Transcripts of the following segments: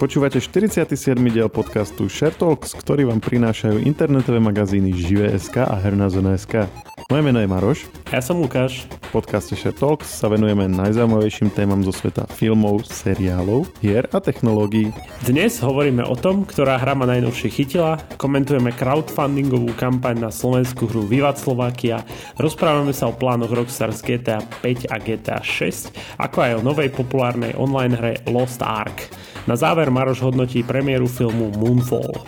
Počúvate 47. diel podcastu Share Talks, ktorý vám prinášajú internetové magazíny Žive.sk a Hernazona.sk. Moje meno je Maroš. Ja som Lukáš. V podcaste Share Talks sa venujeme najzaujímavejším témam zo sveta filmov, seriálov, hier a technológií. Dnes hovoríme o tom, ktorá hra ma najnovšie chytila, komentujeme crowdfundingovú kampaň na slovenskú hru Vivat Slovakia, rozprávame sa o plánoch Rockstars GTA 5 a GTA 6, ako aj o novej populárnej online hre Lost Ark. Na záver Maroš hodnotí premiéru filmu Moonfall.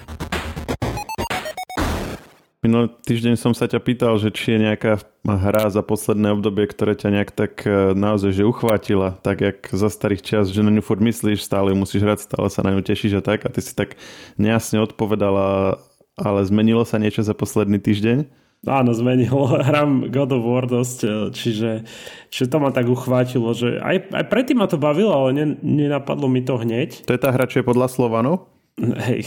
Minulý týždeň som sa ťa pýtal, že či je nejaká hra za posledné obdobie, ktoré ťa nejak tak e, naozaj že uchvátila, tak jak za starých čas, že na ňu furt myslíš, stále ju musíš hrať, stále sa na ňu tešíš a tak a ty si tak nejasne odpovedala, ale zmenilo sa niečo za posledný týždeň? Áno, zmenilo. Hram God of War dosť, e, čiže, čiže to ma tak uchvátilo, že aj, aj predtým ma to bavilo, ale ne, nenapadlo mi to hneď. To je tá hra, čo je podľa Slovanov? Hej.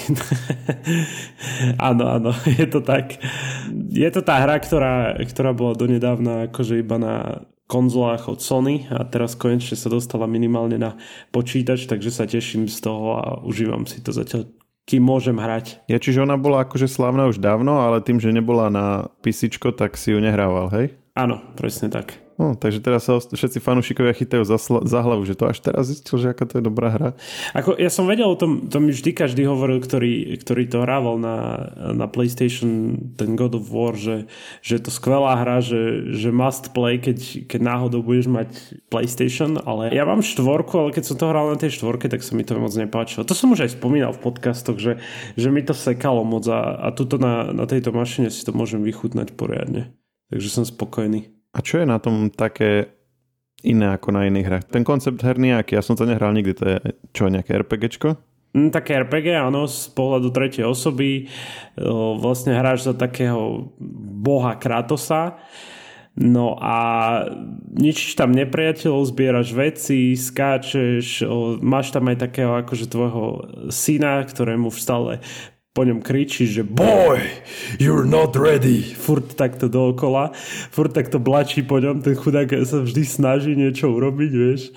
áno, áno, je to tak. Je to tá hra, ktorá, ktorá bola donedávna akože iba na konzolách od Sony a teraz konečne sa dostala minimálne na počítač, takže sa teším z toho a užívam si to zatiaľ kým môžem hrať. Ja, čiže ona bola akože slávna už dávno, ale tým, že nebola na PC, tak si ju nehrával, hej? Áno, presne tak. No, takže teraz sa všetci fanúšikovia chytajú za, za hlavu, že to až teraz zistil, že aká to je dobrá hra. Ako, ja som vedel o tom, to mi vždy každý hovoril, ktorý, ktorý to hrával na, na PlayStation, ten God of War, že je to skvelá hra, že, že must play, keď, keď náhodou budeš mať PlayStation, ale ja mám štvorku, ale keď som to hral na tej štvorke, tak sa mi to moc nepáčilo. To som už aj spomínal v podcastoch, že, že mi to sekalo moc a, a tuto na, na tejto mašine si to môžem vychutnať poriadne. Takže som spokojný. A čo je na tom také iné ako na iných hrách? Ten koncept herný aký? Ja som to nehral nikdy. To je čo, nejaké RPGčko? Mm, také RPG, áno, z pohľadu tretej osoby. Vlastne hráš za takého boha Kratosa. No a nič tam nepriateľov, zbieraš veci, skáčeš, máš tam aj takého akože tvojho syna, ktorému stále po ňom kričí, že boy, you're not ready. Furt takto dookola, furt takto blačí po ňom, ten chudák sa vždy snaží niečo urobiť, vieš.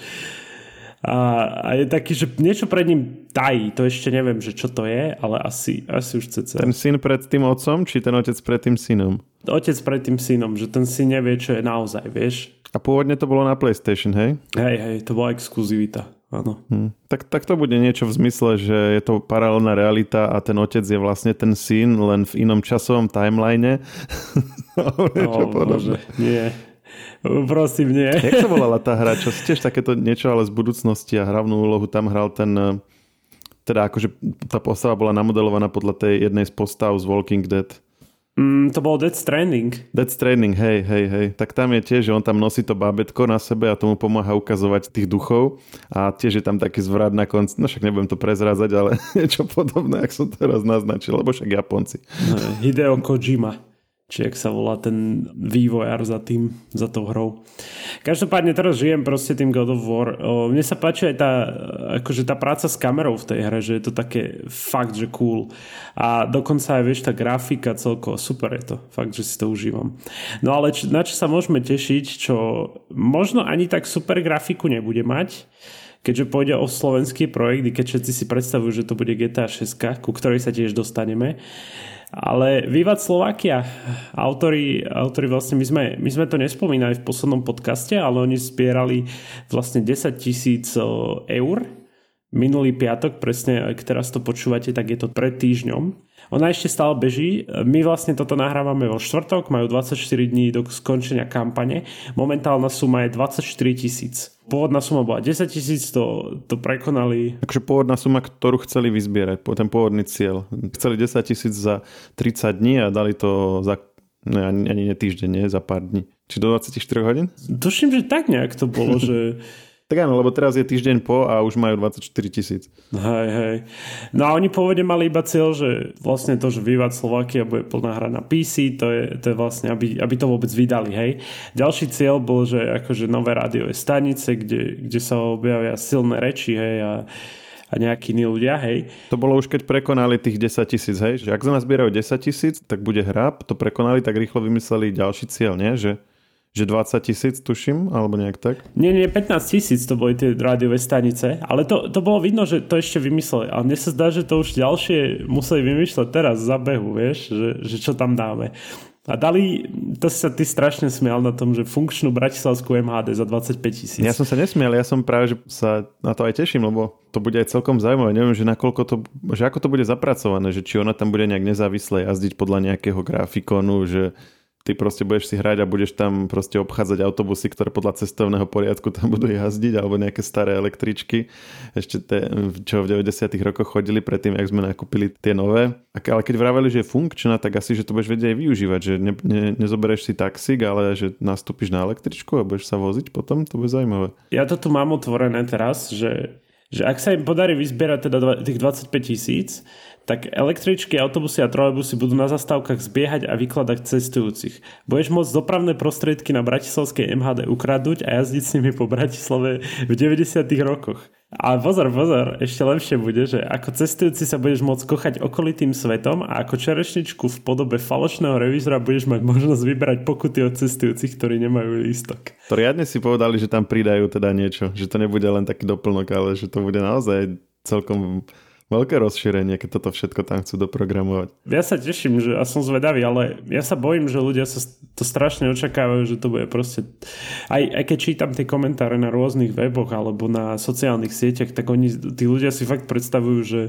A, a je taký, že niečo pred ním tají, to ešte neviem, že čo to je, ale asi, asi už chce. Ten syn pred tým otcom, či ten otec pred tým synom? Otec pred tým synom, že ten syn nevie, čo je naozaj, vieš. A pôvodne to bolo na PlayStation, hej? Hej, hej, to bola exkluzivita áno. Hmm. Tak, tak to bude niečo v zmysle, že je to paralelná realita a ten otec je vlastne ten syn, len v inom časovom timeline. oh, podobné. Nie. Prosím, nie. Jak sa volala tá hra? Čo tiež takéto niečo, ale z budúcnosti a hlavnú úlohu tam hral ten eh, teda akože tá postava bola namodelovaná podľa tej jednej z postav z Walking Dead. Mm, to bol Dead Stranding. Dead Stranding, hej, hej, hej. Tak tam je tiež, že on tam nosí to bábetko na sebe a tomu pomáha ukazovať tých duchov a tiež je tam taký zvrat na konci. No však nebudem to prezrázať, ale niečo podobné, ak som teraz naznačil, lebo však Japonci. Hideo Kojima či ak sa volá ten vývojár za tým, za tou hrou. Každopádne teraz žijem proste tým God of War. O, mne sa páči aj tá, akože tá práca s kamerou v tej hre, že je to také fakt, že cool. A dokonca aj vieš, tá grafika celkovo, super je to. Fakt, že si to užívam. No ale č- na čo sa môžeme tešiť, čo možno ani tak super grafiku nebude mať, keďže pôjde o slovenský projekt, keď všetci si predstavujú, že to bude GTA 6, ku ktorej sa tiež dostaneme. Ale Vývad Slovakia, autori, autori vlastne, my sme, my sme to nespomínali v poslednom podcaste, ale oni zbierali vlastne 10 tisíc eur minulý piatok, presne ak teraz to počúvate, tak je to pred týždňom. Ona ešte stále beží. My vlastne toto nahrávame vo štvrtok, majú 24 dní do skončenia kampane. Momentálna suma je 24 tisíc. Pôvodná suma bola 10 tisíc, to, to prekonali. Takže pôvodná suma, ktorú chceli vyzbierať, ten pôvodný cieľ. Chceli 10 tisíc za 30 dní a dali to za ne, ani, ani ne týždeň, nie, za pár dní. Či do 24 hodín? Tuším, že tak nejak to bolo, že tak áno, lebo teraz je týždeň po a už majú 24 tisíc. Hej, hej. No a oni pôvodne mali iba cieľ, že vlastne to, že Vivat Slovakia bude plná hra na PC, to je, to je vlastne, aby, aby to vôbec vydali, hej. Ďalší cieľ bol, že akože nové rádiové stanice, kde, kde sa objavia silné reči, hej, a a nejakí iní ľudia, hej. To bolo už keď prekonali tých 10 tisíc, hej, že ak za nás zbierajú 10 tisíc, tak bude hra, to prekonali, tak rýchlo vymysleli ďalší cieľ, nie? Že že 20 tisíc tuším, alebo nejak tak? Nie, nie, 15 tisíc to boli tie rádiové stanice, ale to, to bolo vidno, že to ešte vymysleli. Ale mne sa zdá, že to už ďalšie museli vymýšľať teraz za behu, vieš, že, že čo tam dáme. A dali, to sa ty strašne smial na tom, že funkčnú bratislavskú MHD za 25 tisíc. Ja som sa nesmial, ja som práve že sa na to aj teším, lebo to bude aj celkom zaujímavé. Neviem, že, nakoľko to, že ako to bude zapracované, že či ona tam bude nejak nezávisle jazdiť podľa nejakého grafikonu, že ty proste budeš si hrať a budeš tam proste obchádzať autobusy, ktoré podľa cestovného poriadku tam budú jazdiť, alebo nejaké staré električky, ešte te, čo v 90 rokoch chodili predtým, ak sme nakúpili tie nové. Ale keď vraveli, že je funkčná, tak asi, že to budeš vedieť aj využívať, že ne, ne, nezoberieš si taxík, ale že nastúpiš na električku a budeš sa voziť potom, to bude zaujímavé. Ja to tu mám otvorené teraz, že že ak sa im podarí vyzbierať teda tých 25 tisíc, tak električky, autobusy a trolejbusy budú na zastávkach zbiehať a vykladať cestujúcich. Budeš môcť dopravné prostriedky na bratislavskej MHD ukradnúť a jazdiť s nimi po Bratislave v 90. rokoch. A pozor, pozor, ešte lepšie bude, že ako cestujúci sa budeš môcť kochať okolitým svetom a ako čerešničku v podobe falošného revízora budeš mať možnosť vybrať pokuty od cestujúcich, ktorí nemajú lístok. To riadne si povedali, že tam pridajú teda niečo, že to nebude len taký doplnok, ale že to bude naozaj celkom veľké rozšírenie, keď toto všetko tam chcú doprogramovať. Ja sa teším, že, a som zvedavý, ale ja sa bojím, že ľudia sa to strašne očakávajú, že to bude proste... Aj, aj keď čítam tie komentáre na rôznych weboch alebo na sociálnych sieťach, tak oni, tí ľudia si fakt predstavujú, že,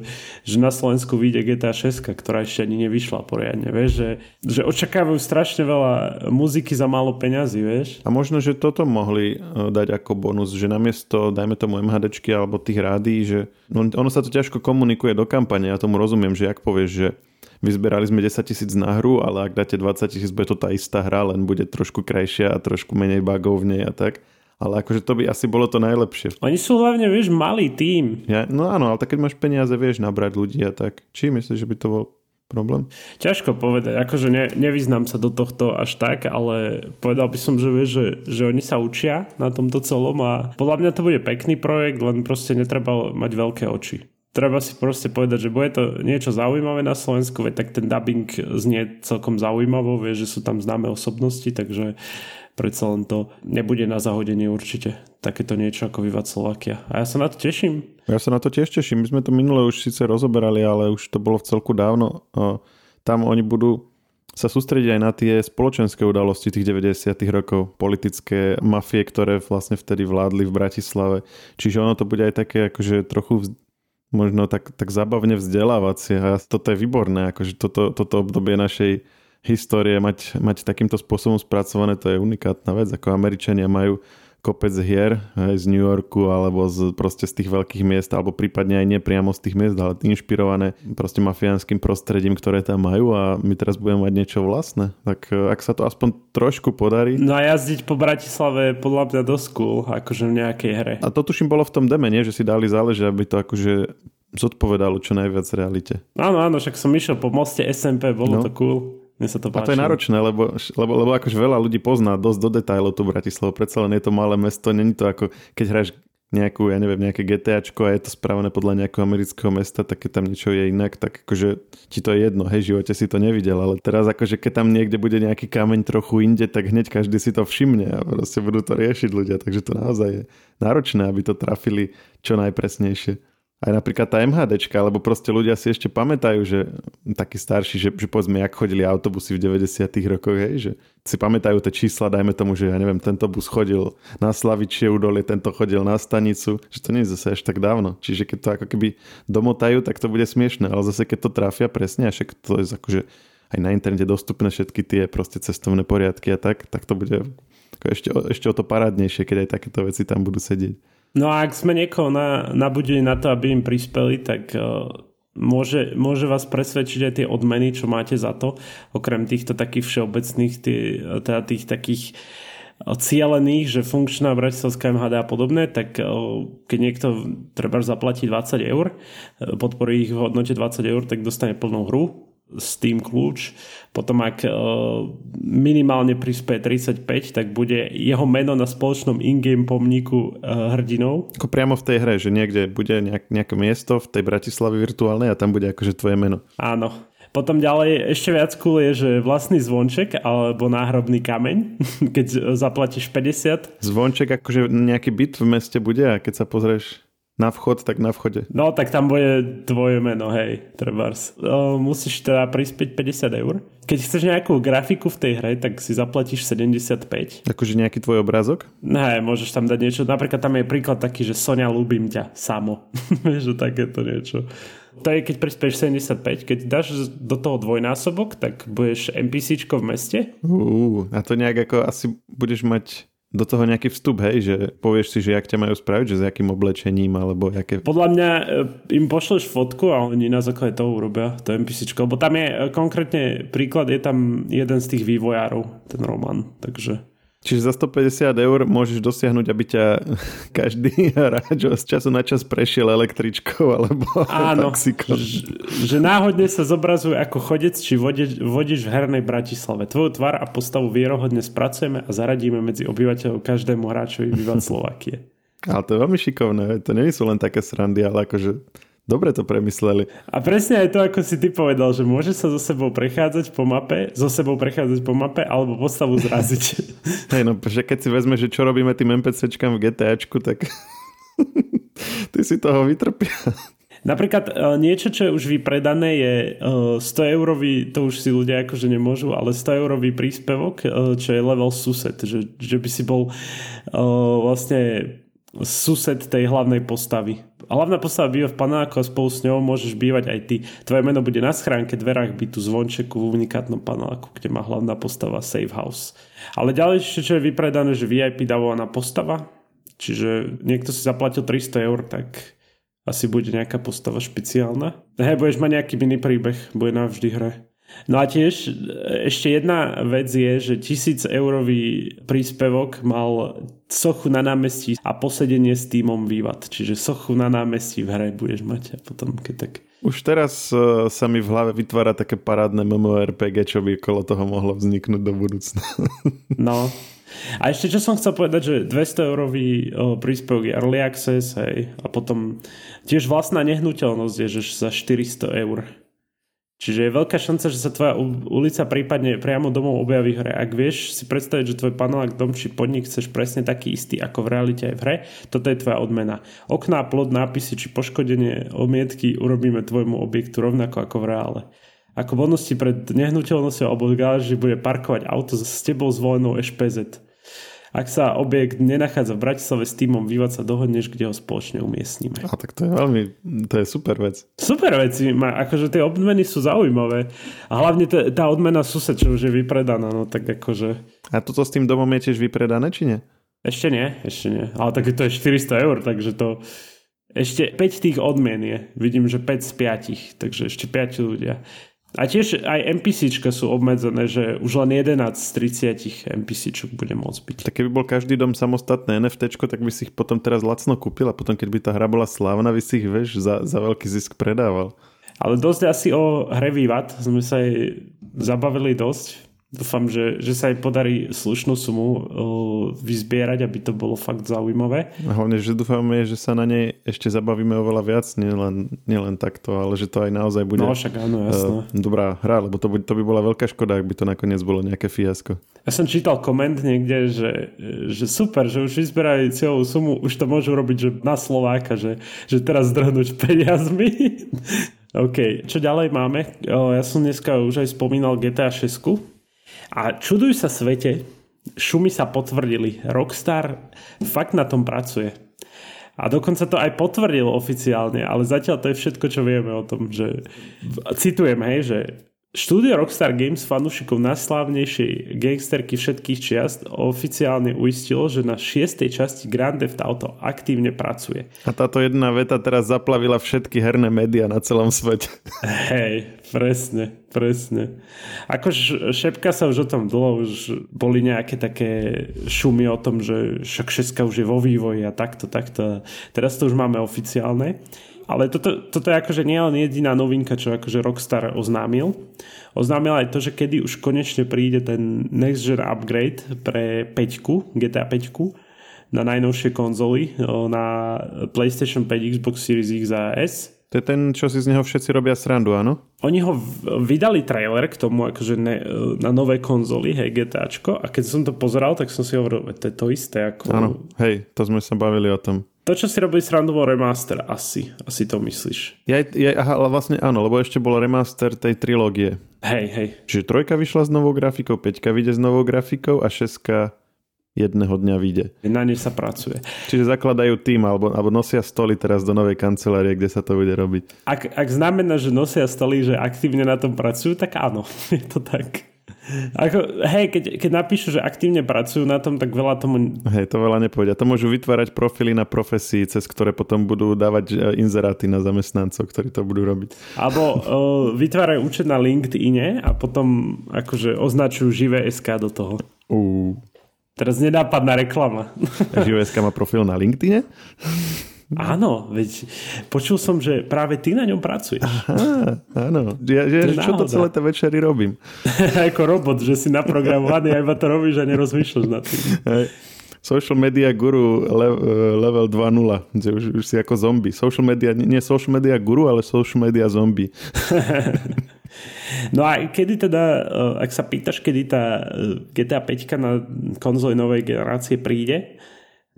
že na Slovensku vyjde GTA 6, ktorá ešte ani nevyšla poriadne, vieš, že, že očakávajú strašne veľa muziky za málo peňazí, vieš. A možno, že toto mohli e, dať ako bonus, že namiesto, dajme tomu MHDčky alebo tých rádií, že no, ono sa to ťažko komunikuje komunikuje do kampane. Ja tomu rozumiem, že ak povieš, že vyzberali sme 10 tisíc na hru, ale ak dáte 20 tisíc, bude to tá istá hra, len bude trošku krajšia a trošku menej bugov v nej a tak. Ale akože to by asi bolo to najlepšie. Oni sú hlavne, vieš, malý tým. Ja, no áno, ale tak keď máš peniaze, vieš nabrať ľudí a tak. Či myslíš, že by to bol problém? Ťažko povedať, akože ne, nevyznám sa do tohto až tak, ale povedal by som, že, vieš, že, že oni sa učia na tomto celom a podľa mňa to bude pekný projekt, len proste netreba mať veľké oči treba si proste povedať, že bude to niečo zaujímavé na Slovensku, veď tak ten dubbing znie celkom zaujímavo, vie, že sú tam známe osobnosti, takže predsa len to nebude na zahodenie určite takéto niečo ako Vivat Slovakia. A ja sa na to teším. Ja sa na to tiež teším. My sme to minule už síce rozoberali, ale už to bolo v celku dávno. Tam oni budú sa sústrediť aj na tie spoločenské udalosti tých 90. rokov, politické mafie, ktoré vlastne vtedy vládli v Bratislave. Čiže ono to bude aj také akože trochu možno tak, tak zabavne vzdelávacie. A toto je výborné, akože toto, toto obdobie našej histórie mať, mať takýmto spôsobom spracované, to je unikátna vec, ako Američania majú kopec hier aj z New Yorku alebo z, proste z tých veľkých miest alebo prípadne aj nepriamo z tých miest, ale inšpirované proste mafiánskym prostredím, ktoré tam majú a my teraz budeme mať niečo vlastné. Tak e, ak sa to aspoň trošku podarí. No a jazdiť po Bratislave je podľa mňa dosť cool, akože v nejakej hre. A to tuším bolo v tom deme, nie? že si dali záleže, aby to akože zodpovedalo čo najviac realite. Áno, áno, však som išiel po moste SMP, bolo no. to cool. Mne sa to páči. A to je náročné, lebo, lebo, lebo akože veľa ľudí pozná dosť do detajlov tú Bratislavu. Predsa len je to malé mesto, není to ako keď hráš nejakú, ja neviem, nejaké GTAčko a je to spravené podľa nejakého amerického mesta, tak keď tam niečo je inak, tak akože ti to je jedno, hej, v živote si to nevidel, ale teraz akože keď tam niekde bude nejaký kameň trochu inde, tak hneď každý si to všimne a proste budú to riešiť ľudia, takže to naozaj je náročné, aby to trafili čo najpresnejšie aj napríklad tá MHDčka, alebo proste ľudia si ešte pamätajú, že takí starší, že, že povedzme, jak chodili autobusy v 90 rokoch, hej, že si pamätajú tie čísla, dajme tomu, že ja neviem, tento bus chodil na Slavičie údolie, tento chodil na stanicu, že to nie je zase až tak dávno. Čiže keď to ako keby domotajú, tak to bude smiešne, ale zase keď to trafia presne, a však to je akože aj na internete dostupné všetky tie proste cestovné poriadky a tak, tak to bude ešte, ešte o to parádnejšie, keď aj takéto veci tam budú sedieť. No a ak sme niekoho na, nabudili na to, aby im prispeli, tak uh, môže, môže vás presvedčiť aj tie odmeny, čo máte za to, okrem týchto takých všeobecných, tý, teda tých takých e, cielených, že funkčná bratislavská MHD a podobné, tak keď niekto treba zaplatiť 20 eur, podporí ich v hodnote 20 eur, tak dostane plnú hru Steam kľúč. Potom ak uh, minimálne prispieje 35, tak bude jeho meno na spoločnom in-game pomníku uh, hrdinov. Ako priamo v tej hre, že niekde bude nejak, nejaké miesto v tej Bratislave virtuálnej a tam bude akože tvoje meno. Áno. Potom ďalej ešte viac cool je, že vlastný zvonček alebo náhrobný kameň, keď zaplatíš 50. Zvonček akože nejaký byt v meste bude a keď sa pozrieš na vchod, tak na vchode. No, tak tam bude tvoje meno, hej, trebárs. musíš teda prispieť 50 eur. Keď chceš nejakú grafiku v tej hre, tak si zaplatíš 75. Akože nejaký tvoj obrázok? Ne, môžeš tam dať niečo. Napríklad tam je príklad taký, že Sonia, ľúbim ťa, samo. Vieš, takéto niečo. To je, keď prispieš 75. Keď dáš do toho dvojnásobok, tak budeš NPCčko v meste. Uh, a to nejak ako asi budeš mať do toho nejaký vstup, hej, že povieš si, že jak ťa majú spraviť, že s akým oblečením, alebo aké... Podľa mňa e, im pošleš fotku a oni na základe toho urobia to NPC, lebo tam je e, konkrétne príklad, je tam jeden z tých vývojárov, ten Roman, takže... Čiže za 150 eur môžeš dosiahnuť, aby ťa každý hráč z času na čas prešiel električkou alebo Áno, Že, že náhodne sa zobrazuje ako chodec či vodič, vodič v hernej Bratislave. Tvoju tvar a postavu vierohodne spracujeme a zaradíme medzi obyvateľov každému hráčovi bývať Slovakie. Ale to je veľmi šikovné, to nie sú len také srandy, ale akože Dobre to premysleli. A presne aj to, ako si ty povedal, že môže sa so sebou prechádzať po mape, so sebou prechádzať po mape alebo postavu zraziť. Hej, no, že keď si vezme, že čo robíme tým NPCčkám v GTAčku, tak ty si toho vytrpia. Napríklad e, niečo, čo je už vypredané je 100 e, eurový, to už si ľudia akože nemôžu, ale 100 eurový príspevok, e, čo je level sused, že, že by si bol vlastne sused tej hlavnej postavy. Hlavná postava býva v paneláku a spolu s ňou môžeš bývať aj ty. Tvoje meno bude na schránke, dverách bytu, zvončeku v unikátnom paneláku, kde má hlavná postava Safe House. Ale ďalej, čo je vypredané, že VIP dávaná postava, čiže niekto si zaplatil 300 eur, tak asi bude nejaká postava špeciálna. Hej, budeš mať nejaký mini príbeh, bude navždy hre. No a tiež ešte jedna vec je, že tisíc eurový príspevok mal sochu na námestí a posedenie s týmom vývad. Čiže sochu na námestí v hre budeš mať a potom keď tak... Už teraz uh, sa mi v hlave vytvára také parádne MMORPG, čo by okolo toho mohlo vzniknúť do budúcna. no. A ešte čo som chcel povedať, že 200 eurový príspevok je Early Access hej, a potom tiež vlastná nehnuteľnosť je, že za 400 eur. Čiže je veľká šanca, že sa tvoja ulica prípadne priamo domov objaví v hre. Ak vieš si predstaviť, že tvoj panelák, dom či podnik chceš presne taký istý ako v realite aj v hre, toto je tvoja odmena. Okná, plod, nápisy či poškodenie omietky urobíme tvojmu objektu rovnako ako v reále. Ako bonus pred nehnuteľnosťou alebo garáži bude parkovať auto s tebou zvolenou EŠPZ. Ak sa objekt nenachádza v Bratislave s týmom Vývad sa dohodneš, kde ho spoločne umiestnime. A tak to je veľmi, to je super vec. Super veci, akože tie odmeny sú zaujímavé. A hlavne t- tá odmena sused, čo už je vypredaná, no tak akože... A toto s tým domom je tiež vypredané, či nie? Ešte nie, ešte nie. Ale tak to je 400 eur, takže to... Ešte 5 tých odmien je. Vidím, že 5 z 5, takže ešte 5 ľudia. A tiež aj NPCčka sú obmedzené, že už len 11 z 30 NPCčok bude môcť byť. Tak keby bol každý dom samostatné NFT, tak by si ich potom teraz lacno kúpil a potom keď by tá hra bola slávna, by si ich vieš, za, za veľký zisk predával. Ale dosť asi o hre Vývat sme sa aj zabavili dosť. Dúfam, že, že sa aj podarí slušnú sumu uh, vyzbierať, aby to bolo fakt zaujímavé. Hlavne, že dúfame, že sa na nej ešte zabavíme oveľa viac, nielen, nielen takto, ale že to aj naozaj bude no, však áno, jasno. Uh, dobrá hra, lebo to by, to by bola veľká škoda, ak by to nakoniec bolo nejaké fiasko. Ja som čítal koment niekde, že, že super, že už vyzbierajú celú sumu, už to môžu robiť že na Slováka, že, že teraz zdrhnúť peniazmi. OK, čo ďalej máme? Ja som dneska už aj spomínal GTA 6 a čuduj sa svete, šumy sa potvrdili. Rockstar fakt na tom pracuje. A dokonca to aj potvrdil oficiálne, ale zatiaľ to je všetko, čo vieme o tom, že citujem, hej, že Štúdio Rockstar Games fanúšikov najslávnejšej gangsterky všetkých čiast oficiálne uistilo, že na šiestej časti Grand Theft Auto aktívne pracuje. A táto jedna veta teraz zaplavila všetky herné médiá na celom svete. Hej, presne, presne. Ako šepka sa už o tom dlho, už boli nejaké také šumy o tom, že však šeska už je vo vývoji a takto, takto. Teraz to už máme oficiálne. Ale toto, toto je akože nie len jediná novinka, čo akože Rockstar oznámil. Oznámil aj to, že kedy už konečne príde ten next gen upgrade pre 5, GTA 5 na najnovšie konzoly, na PlayStation 5, Xbox Series X a S To je ten, čo si z neho všetci robia srandu, áno? Oni ho vydali trailer k tomu akože ne, na nové konzoly, hej, GTAčko, a keď som to pozeral, tak som si hovoril, to je to isté ako... Áno, hej, to sme sa bavili o tom. To, čo si robili srandu, bol remaster, asi. Asi to myslíš. Ja, ja, aha, ale vlastne áno, lebo ešte bol remaster tej trilógie. Hej, hej. Čiže trojka vyšla s novou grafikou, peťka vyjde s novou grafikou a šeska jedného dňa vyjde. Na nej sa pracuje. Čiže zakladajú tým alebo, alebo nosia stoly teraz do novej kancelárie, kde sa to bude robiť. Ak, ak znamená, že nosia stoly, že aktívne na tom pracujú, tak áno, je to tak. Ako, hej, keď, keď napíšu, že aktívne pracujú na tom, tak veľa tomu... Hej, to veľa nepovedia. To môžu vytvárať profily na profesii, cez ktoré potom budú dávať e, inzeráty na zamestnancov, ktorí to budú robiť. Alebo uh, vytvárajú účet na LinkedIne a potom akože označujú živé SK do toho. Uh. Teraz nenápadná reklama. Živeska má profil na LinkedIne? Áno, veď počul som, že práve ty na ňom pracuješ. Aha, áno. Ja, ja, čo to celé tie večery robím? Ako robot, že si naprogramovaný a iba to robíš a nerozmýšľaš nad tým. Hej. Social media guru level 2.0, že už, už si ako zombie. Social media, nie social media guru, ale social media zombie. No a kedy teda, eh, ak sa pýtaš, kedy tá eh, GTA 5 na konzoli novej generácie príde,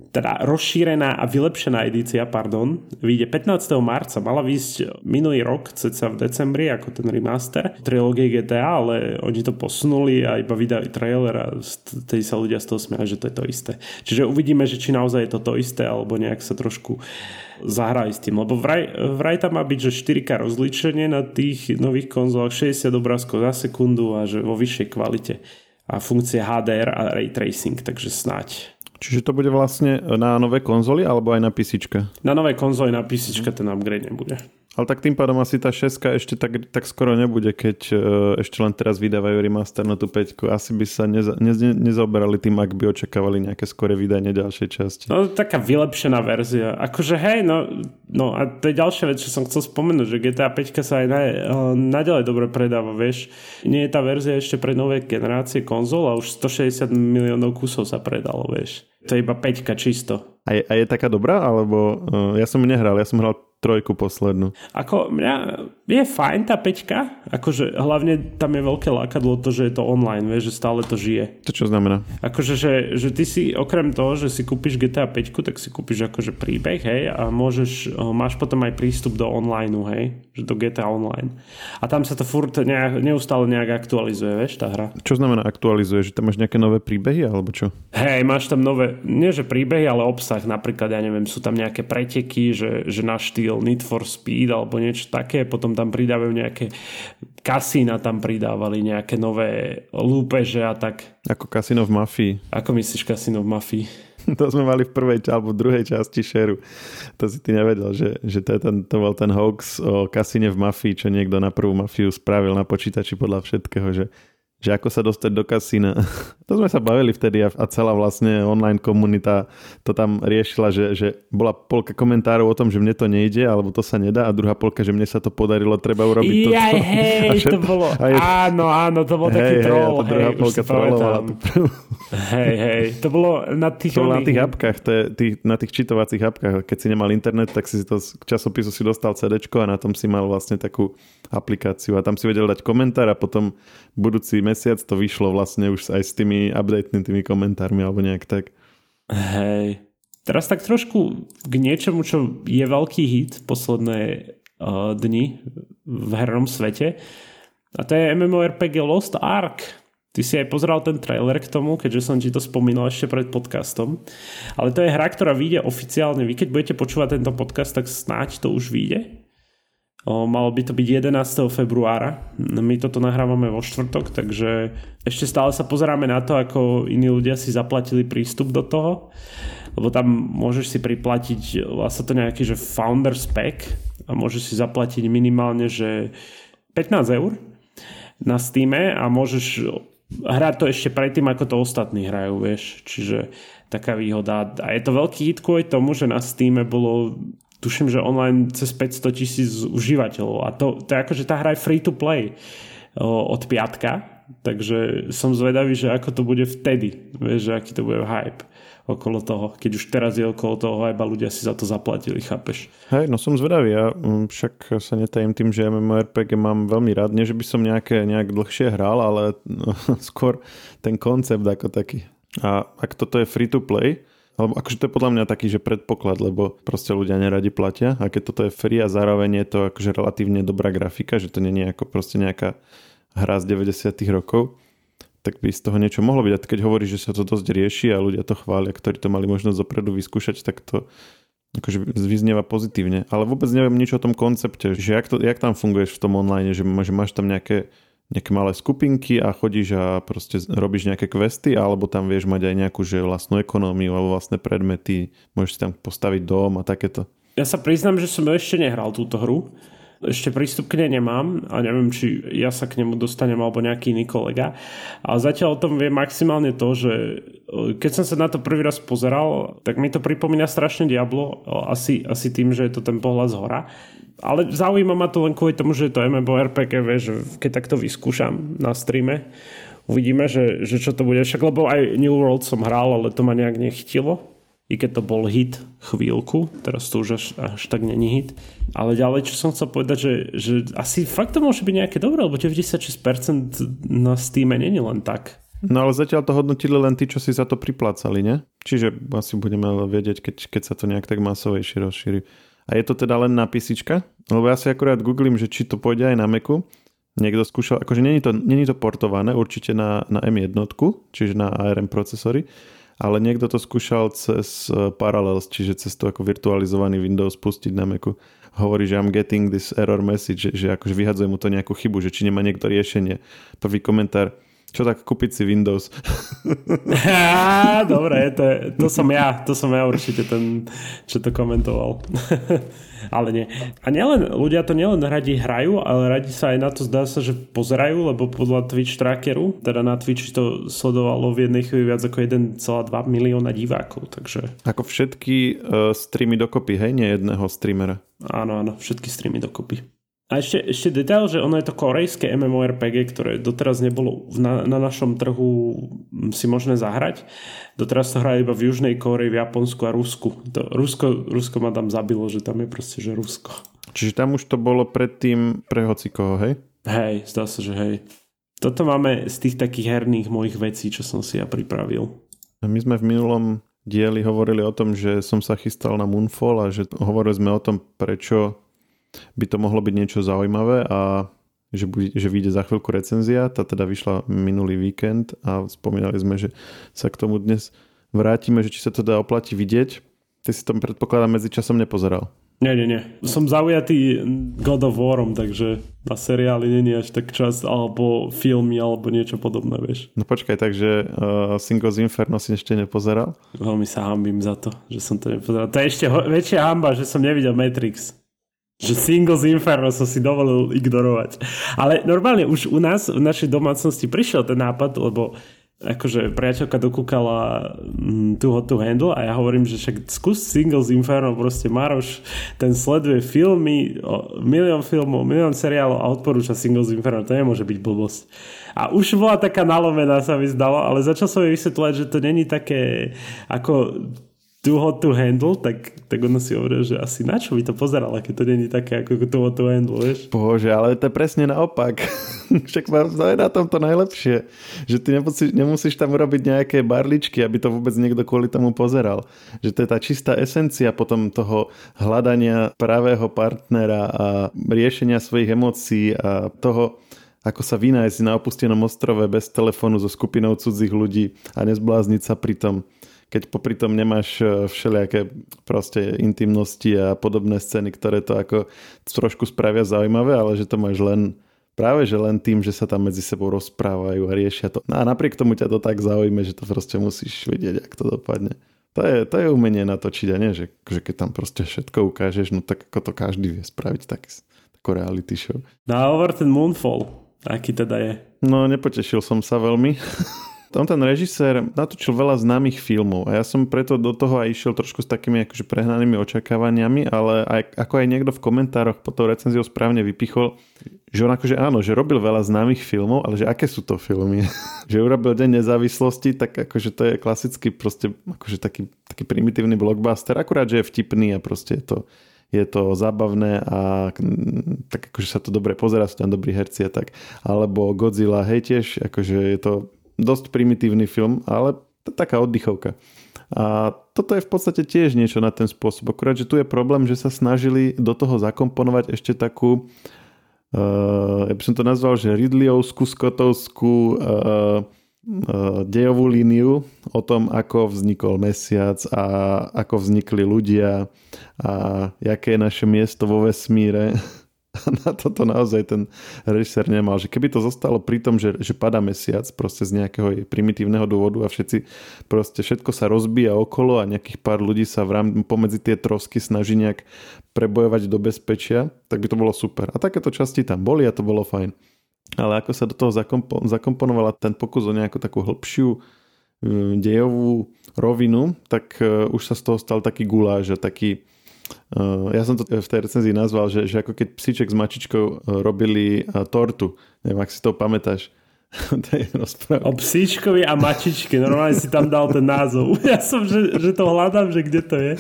teda rozšírená a vylepšená edícia, pardon, vyjde 15. marca. Mala výjsť minulý rok, ceca v decembri, ako ten remaster trilógie GTA, ale oni to posunuli a iba vydali trailer a tej sa ľudia z toho smiali, že to je to isté. Čiže uvidíme, že či naozaj je to to isté, alebo nejak sa trošku zahrali s tým, lebo vraj, vraj tam má byť, že 4K rozlíčenie na tých nových konzolách, 60 obrázkov za sekundu a že vo vyššej kvalite a funkcie HDR a ray tracing, takže snáď. Čiže to bude vlastne na nové konzoly alebo aj na PC? Na nové konzoly, na PC ten upgrade nebude. Ale tak tým pádom asi tá 6 ešte tak, tak skoro nebude, keď uh, ešte len teraz vydávajú remaster na tú 5. Asi by sa neza, ne, nezaoberali tým, ak by očakávali nejaké skore vydanie ďalšej časti. No taká vylepšená verzia. Akože hej, no, no a to je ďalšia vec, čo som chcel spomenúť, že GTA 5 sa aj na, naďalej dobre predáva, vieš. Nie je tá verzia ešte pre nové generácie konzol a už 160 miliónov kusov sa predalo, vieš. To je iba 5 čisto. A je, a je taká dobrá? Alebo uh, ja som nehral, ja som hral trojku poslednú. Ako mňa je fajn tá peťka, akože hlavne tam je veľké lákadlo to, že je to online, vieš, že stále to žije. To čo znamená? Akože, že, že ty si okrem toho, že si kúpiš GTA 5, tak si kúpiš akože príbeh, hej, a môžeš, máš potom aj prístup do online, hej, že do GTA Online. A tam sa to furt nejak, neustále nejak aktualizuje, vieš, tá hra. Čo znamená aktualizuje? Že tam máš nejaké nové príbehy, alebo čo? Hej, máš tam nové, nie že príbehy, ale obsah, napríklad, ja neviem, sú tam nejaké preteky, že, že na štýl Need for Speed alebo niečo také, potom tam pridávajú nejaké kasína tam pridávali nejaké nové lúpeže a tak. Ako kasino v mafii. Ako myslíš kasino v mafii? To sme mali v prvej alebo druhej časti šeru. To si ty nevedel, že, že to, je ten, to bol ten hoax o kasíne v mafii, čo niekto na prvú mafiu spravil na počítači podľa všetkého, že že ako sa dostať do kasína. To sme sa bavili vtedy a, celá vlastne online komunita to tam riešila, že, že bola polka komentárov o tom, že mne to nejde, alebo to sa nedá a druhá polka, že mne sa to podarilo, treba urobiť to. Jaj, hej, všetko, to bolo, je, áno, áno, to bol hej, taký troll. Hej, a druhá hej, polka trollovala tú Hej, hej, to bolo na tých... To bolo na tých apkách, to je, tých, na tých čitovacích apkách. Keď si nemal internet, tak si to z časopisu si dostal CD a na tom si mal vlastne takú aplikáciu a tam si vedel dať komentár a potom budúci mesiac to vyšlo vlastne už aj s tými updatenými komentármi alebo nejak tak. Hej. Teraz tak trošku k niečomu, čo je veľký hit posledné uh, dni v hernom svete. A to je MMORPG Lost Ark. Ty si aj pozeral ten trailer k tomu, keďže som ti to spomínal ešte pred podcastom. Ale to je hra, ktorá vyjde oficiálne. Vy keď budete počúvať tento podcast, tak snáď to už vyjde. O, malo by to byť 11. februára. My toto nahrávame vo štvrtok, takže ešte stále sa pozeráme na to, ako iní ľudia si zaplatili prístup do toho. Lebo tam môžeš si priplatiť vlastne to nejaký, že Founders Pack a môžeš si zaplatiť minimálne, že 15 eur na Steam a môžeš hrať to ešte predtým, ako to ostatní hrajú, vieš. Čiže taká výhoda. A je to veľký hit kvôli tomu, že na Steam bolo tuším, že online cez 500 tisíc užívateľov. A to, to je ako, že tá hra je free to play od piatka takže som zvedavý, že ako to bude vtedy, vieš, že aký to bude hype okolo toho, keď už teraz je okolo toho hype a ľudia si za to zaplatili, chápeš? Hej, no som zvedavý, ja mm, však sa netajím tým, že MMORPG mám veľmi rád, nie že by som nejaké, nejak dlhšie hral, ale no, skôr ten koncept ako taký. A ak toto je free to play, alebo akože to je podľa mňa taký, že predpoklad, lebo proste ľudia neradi platia a keď toto je free a zároveň je to akože relatívne dobrá grafika, že to nie je ako proste nejaká hra z 90 rokov, tak by z toho niečo mohlo byť. A keď hovoríš, že sa to dosť rieši a ľudia to chvália, ktorí to mali možnosť dopredu vyskúšať, tak to akože vyznieva pozitívne. Ale vôbec neviem nič o tom koncepte, že jak, to, jak tam funguješ v tom online, že, že máš tam nejaké nejaké malé skupinky a chodíš a proste robíš nejaké questy, alebo tam vieš mať aj nejakú že vlastnú ekonómiu alebo vlastné predmety, môžeš si tam postaviť dom a takéto. Ja sa priznám, že som ešte nehral túto hru. Ešte prístup k nej nemám a neviem, či ja sa k nemu dostanem alebo nejaký iný kolega. Ale zatiaľ o tom viem maximálne to, že e, keď som sa na to prvý raz pozeral, tak mi to pripomína strašne Diablo, asi, asi tým, že je to ten pohľad z hora ale zaujíma ma to len kvôli tomu, že je to MMORPG, že keď takto vyskúšam na streame, uvidíme, že, že čo to bude. Však lebo aj New World som hral, ale to ma nejak nechytilo. I keď to bol hit chvíľku, teraz to už až, až tak není hit. Ale ďalej, čo som chcel povedať, že, že asi fakt to môže byť nejaké dobré, lebo 96% na Steam není len tak. No ale zatiaľ to hodnotili len tí, čo si za to priplácali, ne? Čiže asi budeme vedieť, keď, keď sa to nejak tak masovejšie rozšíri. A je to teda len na písička? Lebo ja si akurát googlím, že či to pôjde aj na Macu. Niekto skúšal, akože není to, není to portované určite na, na M1, čiže na ARM procesory, ale niekto to skúšal cez e, Parallels, čiže cez to ako virtualizovaný Windows pustiť na Macu. Hovorí, že I'm getting this error message, že, že akože vyhadzuje mu to nejakú chybu, že či nemá niekto riešenie. Prvý komentár, čo tak kúpiť si Windows? Dobre, to, to som ja, to som ja určite ten, čo to komentoval. ale nie. A nielen, ľudia to nielen radi hrajú, ale radi sa aj na to zdá sa, že pozerajú, lebo podľa Twitch trackeru, teda na Twitch to sledovalo v jednej chvíli viac ako 1,2 milióna divákov, takže... Ako všetky uh, streamy dokopy, hej? Nie jedného streamera. Áno, áno, všetky streamy dokopy. A ešte, ešte detail, že ono je to korejské MMORPG, ktoré doteraz nebolo na, na našom trhu si možné zahrať. Doteraz to hrajú iba v Južnej Koreji, v Japonsku a Rusku. To, Rusko, Rusko ma tam zabilo, že tam je proste, že Rusko. Čiže tam už to bolo predtým pre hocikoho, hej? Hej, zdá sa, že hej. Toto máme z tých takých herných mojich vecí, čo som si ja pripravil. My sme v minulom dieli hovorili o tom, že som sa chystal na Moonfall a že hovorili sme o tom, prečo by to mohlo byť niečo zaujímavé a že, bude, že vyjde za chvíľku recenzia. Tá teda vyšla minulý víkend a spomínali sme, že sa k tomu dnes vrátime, že či sa to dá oplatí vidieť. Ty si to predpokladám medzi časom nepozeral. Nie, nie, nie. Som zaujatý God of Warom, takže na seriály není až tak čas, alebo filmy, alebo niečo podobné, vieš. No počkaj, takže uh, Singles Inferno si ešte nepozeral? Veľmi sa hambím za to, že som to nepozeral. To je ešte ho- väčšia hamba, že som nevidel Matrix že Singles Inferno som si dovolil ignorovať. Ale normálne už u nás, v našej domácnosti prišiel ten nápad, lebo akože priateľka dokúkala mm, tu to handle a ja hovorím, že však skús Singles Inferno, proste Maroš, ten sleduje filmy, milión filmov, milión seriálov a odporúča Singles Inferno, to nemôže byť blbosť. A už bola taká nalomená, sa mi zdalo, ale začal som jej vysvetľovať, že to není také ako too hot to handle, tak, tak ono si hovorí, že asi na čo by to pozerala, keď to není také ako too hot to handle, vieš? Bože, ale to je presne naopak. Však to je na tomto najlepšie, že ty nemusíš, nemusíš tam urobiť nejaké barličky, aby to vôbec niekto kvôli tomu pozeral. Že to je tá čistá esencia potom toho hľadania pravého partnera a riešenia svojich emócií a toho, ako sa vynájsť na opustenom ostrove bez telefónu so skupinou cudzích ľudí a nezblázniť sa pri tom keď popri tom nemáš e, všelijaké proste intimnosti a podobné scény, ktoré to ako trošku spravia zaujímavé, ale že to máš len práve že len tým, že sa tam medzi sebou rozprávajú a riešia to. No a napriek tomu ťa to tak zaujíme, že to proste musíš vidieť, ak to dopadne. To je, to je umenie natočiť a nie, že, že keď tam proste všetko ukážeš, no tak ako to každý vie spraviť tak, ako reality show. No a over ten Moonfall, aký teda je? No nepotešil som sa veľmi. On ten režisér natočil veľa známych filmov a ja som preto do toho aj išiel trošku s takými akože prehnanými očakávaniami, ale aj, ako aj niekto v komentároch pod tou recenziou správne vypichol, že on akože áno, že robil veľa známych filmov, ale že aké sú to filmy? že urobil Deň nezávislosti, tak akože to je klasický proste akože taký, taký primitívny blockbuster, akurát, že je vtipný a proste je to, je to zábavné a tak akože sa to dobre pozera, sú tam dobrí herci a tak. Alebo Godzilla, hej tiež, akože je to dosť primitívny film, ale taká oddychovka. A toto je v podstate tiež niečo na ten spôsob. Akurát, že tu je problém, že sa snažili do toho zakomponovať ešte takú, uh, ja by som to nazval, že Ridleyovskú, Scottovskú uh, uh, dejovú líniu o tom, ako vznikol mesiac a ako vznikli ľudia a aké je naše miesto vo vesmíre na toto naozaj ten režisér nemal. Že keby to zostalo pri tom, že, že pada mesiac proste z nejakého primitívneho dôvodu a všetci proste všetko sa rozbíja okolo a nejakých pár ľudí sa v rám, pomedzi tie trosky snaží nejak prebojovať do bezpečia, tak by to bolo super. A takéto časti tam boli a to bolo fajn. Ale ako sa do toho zakompo- zakomponovala ten pokus o nejakú takú hĺbšiu um, dejovú rovinu, tak uh, už sa z toho stal taký guláš a taký ja som to v tej recenzii nazval, že, že ako keď psíček s mačičkou uh, robili uh, tortu. Neviem, ak si to pamätáš. o psíčkovi a mačičke. Normálne si tam dal ten názov. Ja som, že, že to hľadám, že kde to je.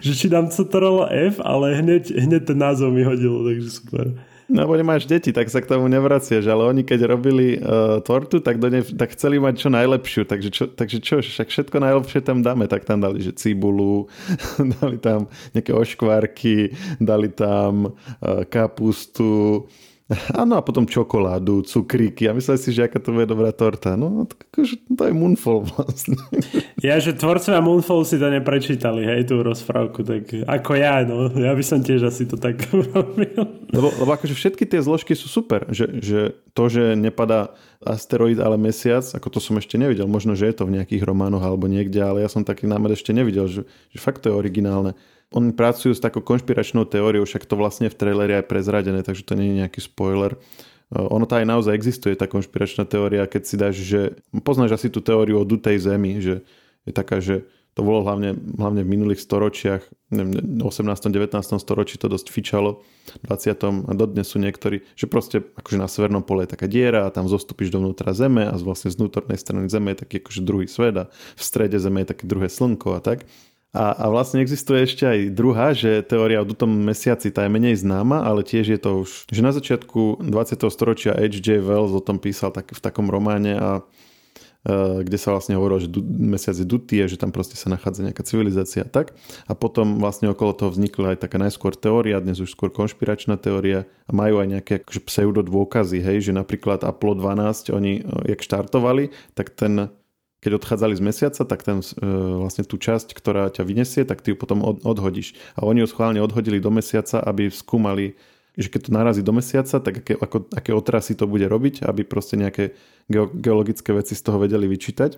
Že či dám Ctrl F, ale hneď, hneď ten názov mi hodilo, takže super. No bo nemáš deti, tak sa k tomu nevraciaš, ale oni keď robili uh, tortu, tak, do ne, tak chceli mať čo najlepšiu, takže čo, takže čo, však všetko najlepšie tam dáme, tak tam dali, že cibulu, dali tam nejaké oškvárky, dali tam uh, kapustu, Áno, a potom čokoládu, cukríky. A mysleli si, že aká to bude dobrá torta. No, akože, to je Moonfall vlastne. Ja, že tvorcovia Moonfall si to neprečítali, hej, tú rozprávku, tak ako ja, no. Ja by som tiež asi to tak urobil. Lebo, lebo akože všetky tie zložky sú super. Že, že to, že nepadá asteroid, ale mesiac, ako to som ešte nevidel. Možno, že je to v nejakých románoch alebo niekde, ale ja som taký námed ešte nevidel, že, že fakt to je originálne. Oni pracujú s takou konšpiračnou teóriou, však to vlastne v traileri aj prezradené, takže to nie je nejaký spoiler. E, ono to aj naozaj existuje, tá konšpiračná teória, keď si dáš, že poznáš asi tú teóriu o dutej zemi, že je taká, že to bolo hlavne, hlavne v minulých storočiach, v 18. 19. storočí to dosť fičalo, v 20. a dodnes sú niektorí, že proste akože na severnom pole je taká diera a tam zostupíš dovnútra Zeme a vlastne z vnútornej strany Zeme je taký akože druhý svet a v strede Zeme je také druhé slnko a tak. A, a vlastne existuje ešte aj druhá, že teória o dutom mesiaci tá je menej známa, ale tiež je to už, že na začiatku 20. storočia H.J. Wells o tom písal tak, v takom románe a e, kde sa vlastne hovorilo, že mesiac je dutý, že tam proste sa nachádza nejaká civilizácia a tak. A potom vlastne okolo toho vznikla aj taká najskôr teória, dnes už skôr konšpiračná teória a majú aj nejaké akože pseudo dôkazy, hej, že napríklad Apollo 12, oni, e, jak štartovali, tak ten keď odchádzali z mesiaca, tak ten, e, vlastne tú časť, ktorá ťa vyniesie, tak ty ju potom od, odhodíš. A oni ju schválne odhodili do mesiaca, aby skúmali, že keď to narazí do mesiaca, tak aké, ako, aké otrasy to bude robiť, aby proste nejaké geologické veci z toho vedeli vyčítať.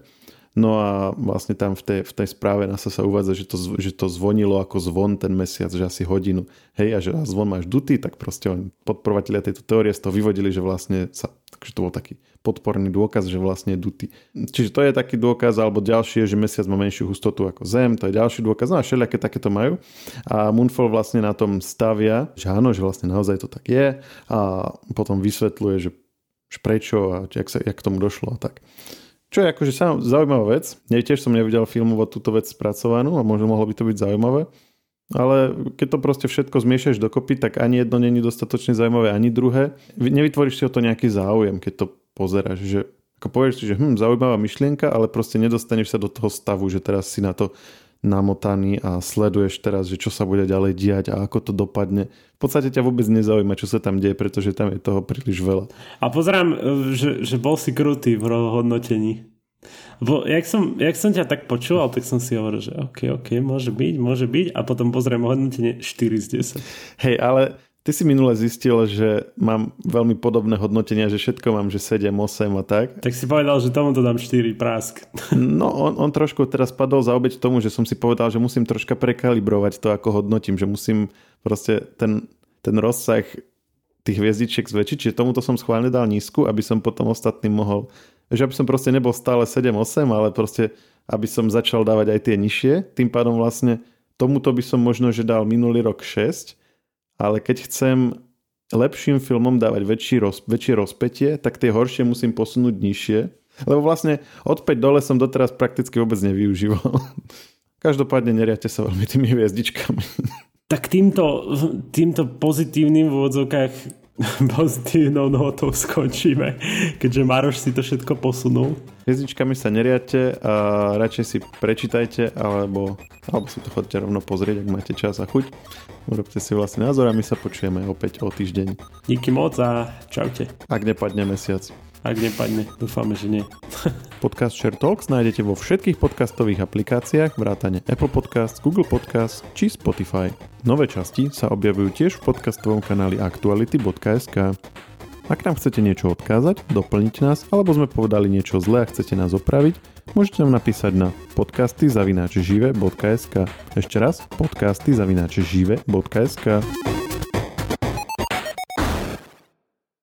No a vlastne tam v tej, v tej správe NASA sa uvádza, že to, že to zvonilo ako zvon ten mesiac, že asi hodinu. Hej, a že zvon máš dutý, tak proste oni tejto teórie z toho vyvodili, že vlastne sa, takže to bol taký podporný dôkaz, že vlastne je dutý. Čiže to je taký dôkaz, alebo ďalší je, že mesiac má menšiu hustotu ako Zem, to je ďalší dôkaz, no a všelijaké takéto majú. A Moonfall vlastne na tom stavia, že áno, že vlastne naozaj to tak je a potom vysvetľuje, že prečo a jak, sa, jak k tomu došlo a tak. Čo je akože zaujímavá vec. Ja tiež som nevidel filmovať túto vec spracovanú a možno mohlo by to byť zaujímavé. Ale keď to proste všetko zmiešaš dokopy, tak ani jedno není dostatočne zaujímavé, ani druhé. Nevytvoríš si o to nejaký záujem, keď to pozeráš. Že, ako povieš si, že hm, zaujímavá myšlienka, ale proste nedostaneš sa do toho stavu, že teraz si na to namotaný a sleduješ teraz, že čo sa bude ďalej diať a ako to dopadne. V podstate ťa vôbec nezaujíma, čo sa tam deje, pretože tam je toho príliš veľa. A pozerám, že, že bol si krutý v hodnotení. Bo jak som, jak som ťa tak počúval, tak som si hovoril, že OK, OK, môže byť, môže byť a potom pozriem hodnotenie 4 z 10. Hej, ale Ty si minule zistil, že mám veľmi podobné hodnotenia, že všetko mám, že 7, 8 a tak. Tak si povedal, že tomu to dám 4 prásk. No, on, on trošku teraz padol za obeď tomu, že som si povedal, že musím troška prekalibrovať to, ako hodnotím, že musím proste ten, ten rozsah tých hviezdičiek zväčšiť, čiže tomuto som schválne dal nízku, aby som potom ostatným mohol Že aby som proste nebol stále 7-8, ale proste aby som začal dávať aj tie nižšie. Tým pádom vlastne tomuto by som možno, že dal minulý rok 6, ale keď chcem lepším filmom dávať väčší roz, väčšie rozpetie, tak tie horšie musím posunúť nižšie. Lebo vlastne od 5 dole som doteraz prakticky vôbec nevyužíval. Každopádne neriate sa veľmi tými hviezdičkami. Tak týmto, týmto pozitívnym v úvodzovkách pozitívnou notou skončíme, keďže Maroš si to všetko posunul. Hviezdičkami sa neriate a radšej si prečítajte alebo, alebo si to chodte rovno pozrieť, ak máte čas a chuť. Urobte si vlastný názor a my sa počujeme opäť o týždeň. Díky moc a čaute. Ak nepadne mesiac. Ak nepadne, dúfame, že nie. Podcast Share Talks nájdete vo všetkých podcastových aplikáciách vrátane Apple Podcasts, Google Podcasts či Spotify. Nové časti sa objavujú tiež v podcastovom kanáli aktuality.sk. Ak nám chcete niečo odkázať, doplniť nás, alebo sme povedali niečo zlé a chcete nás opraviť, môžete nám napísať na podcasty zavináč žive.sk. Ešte raz, podcasty zavináč žive.sk.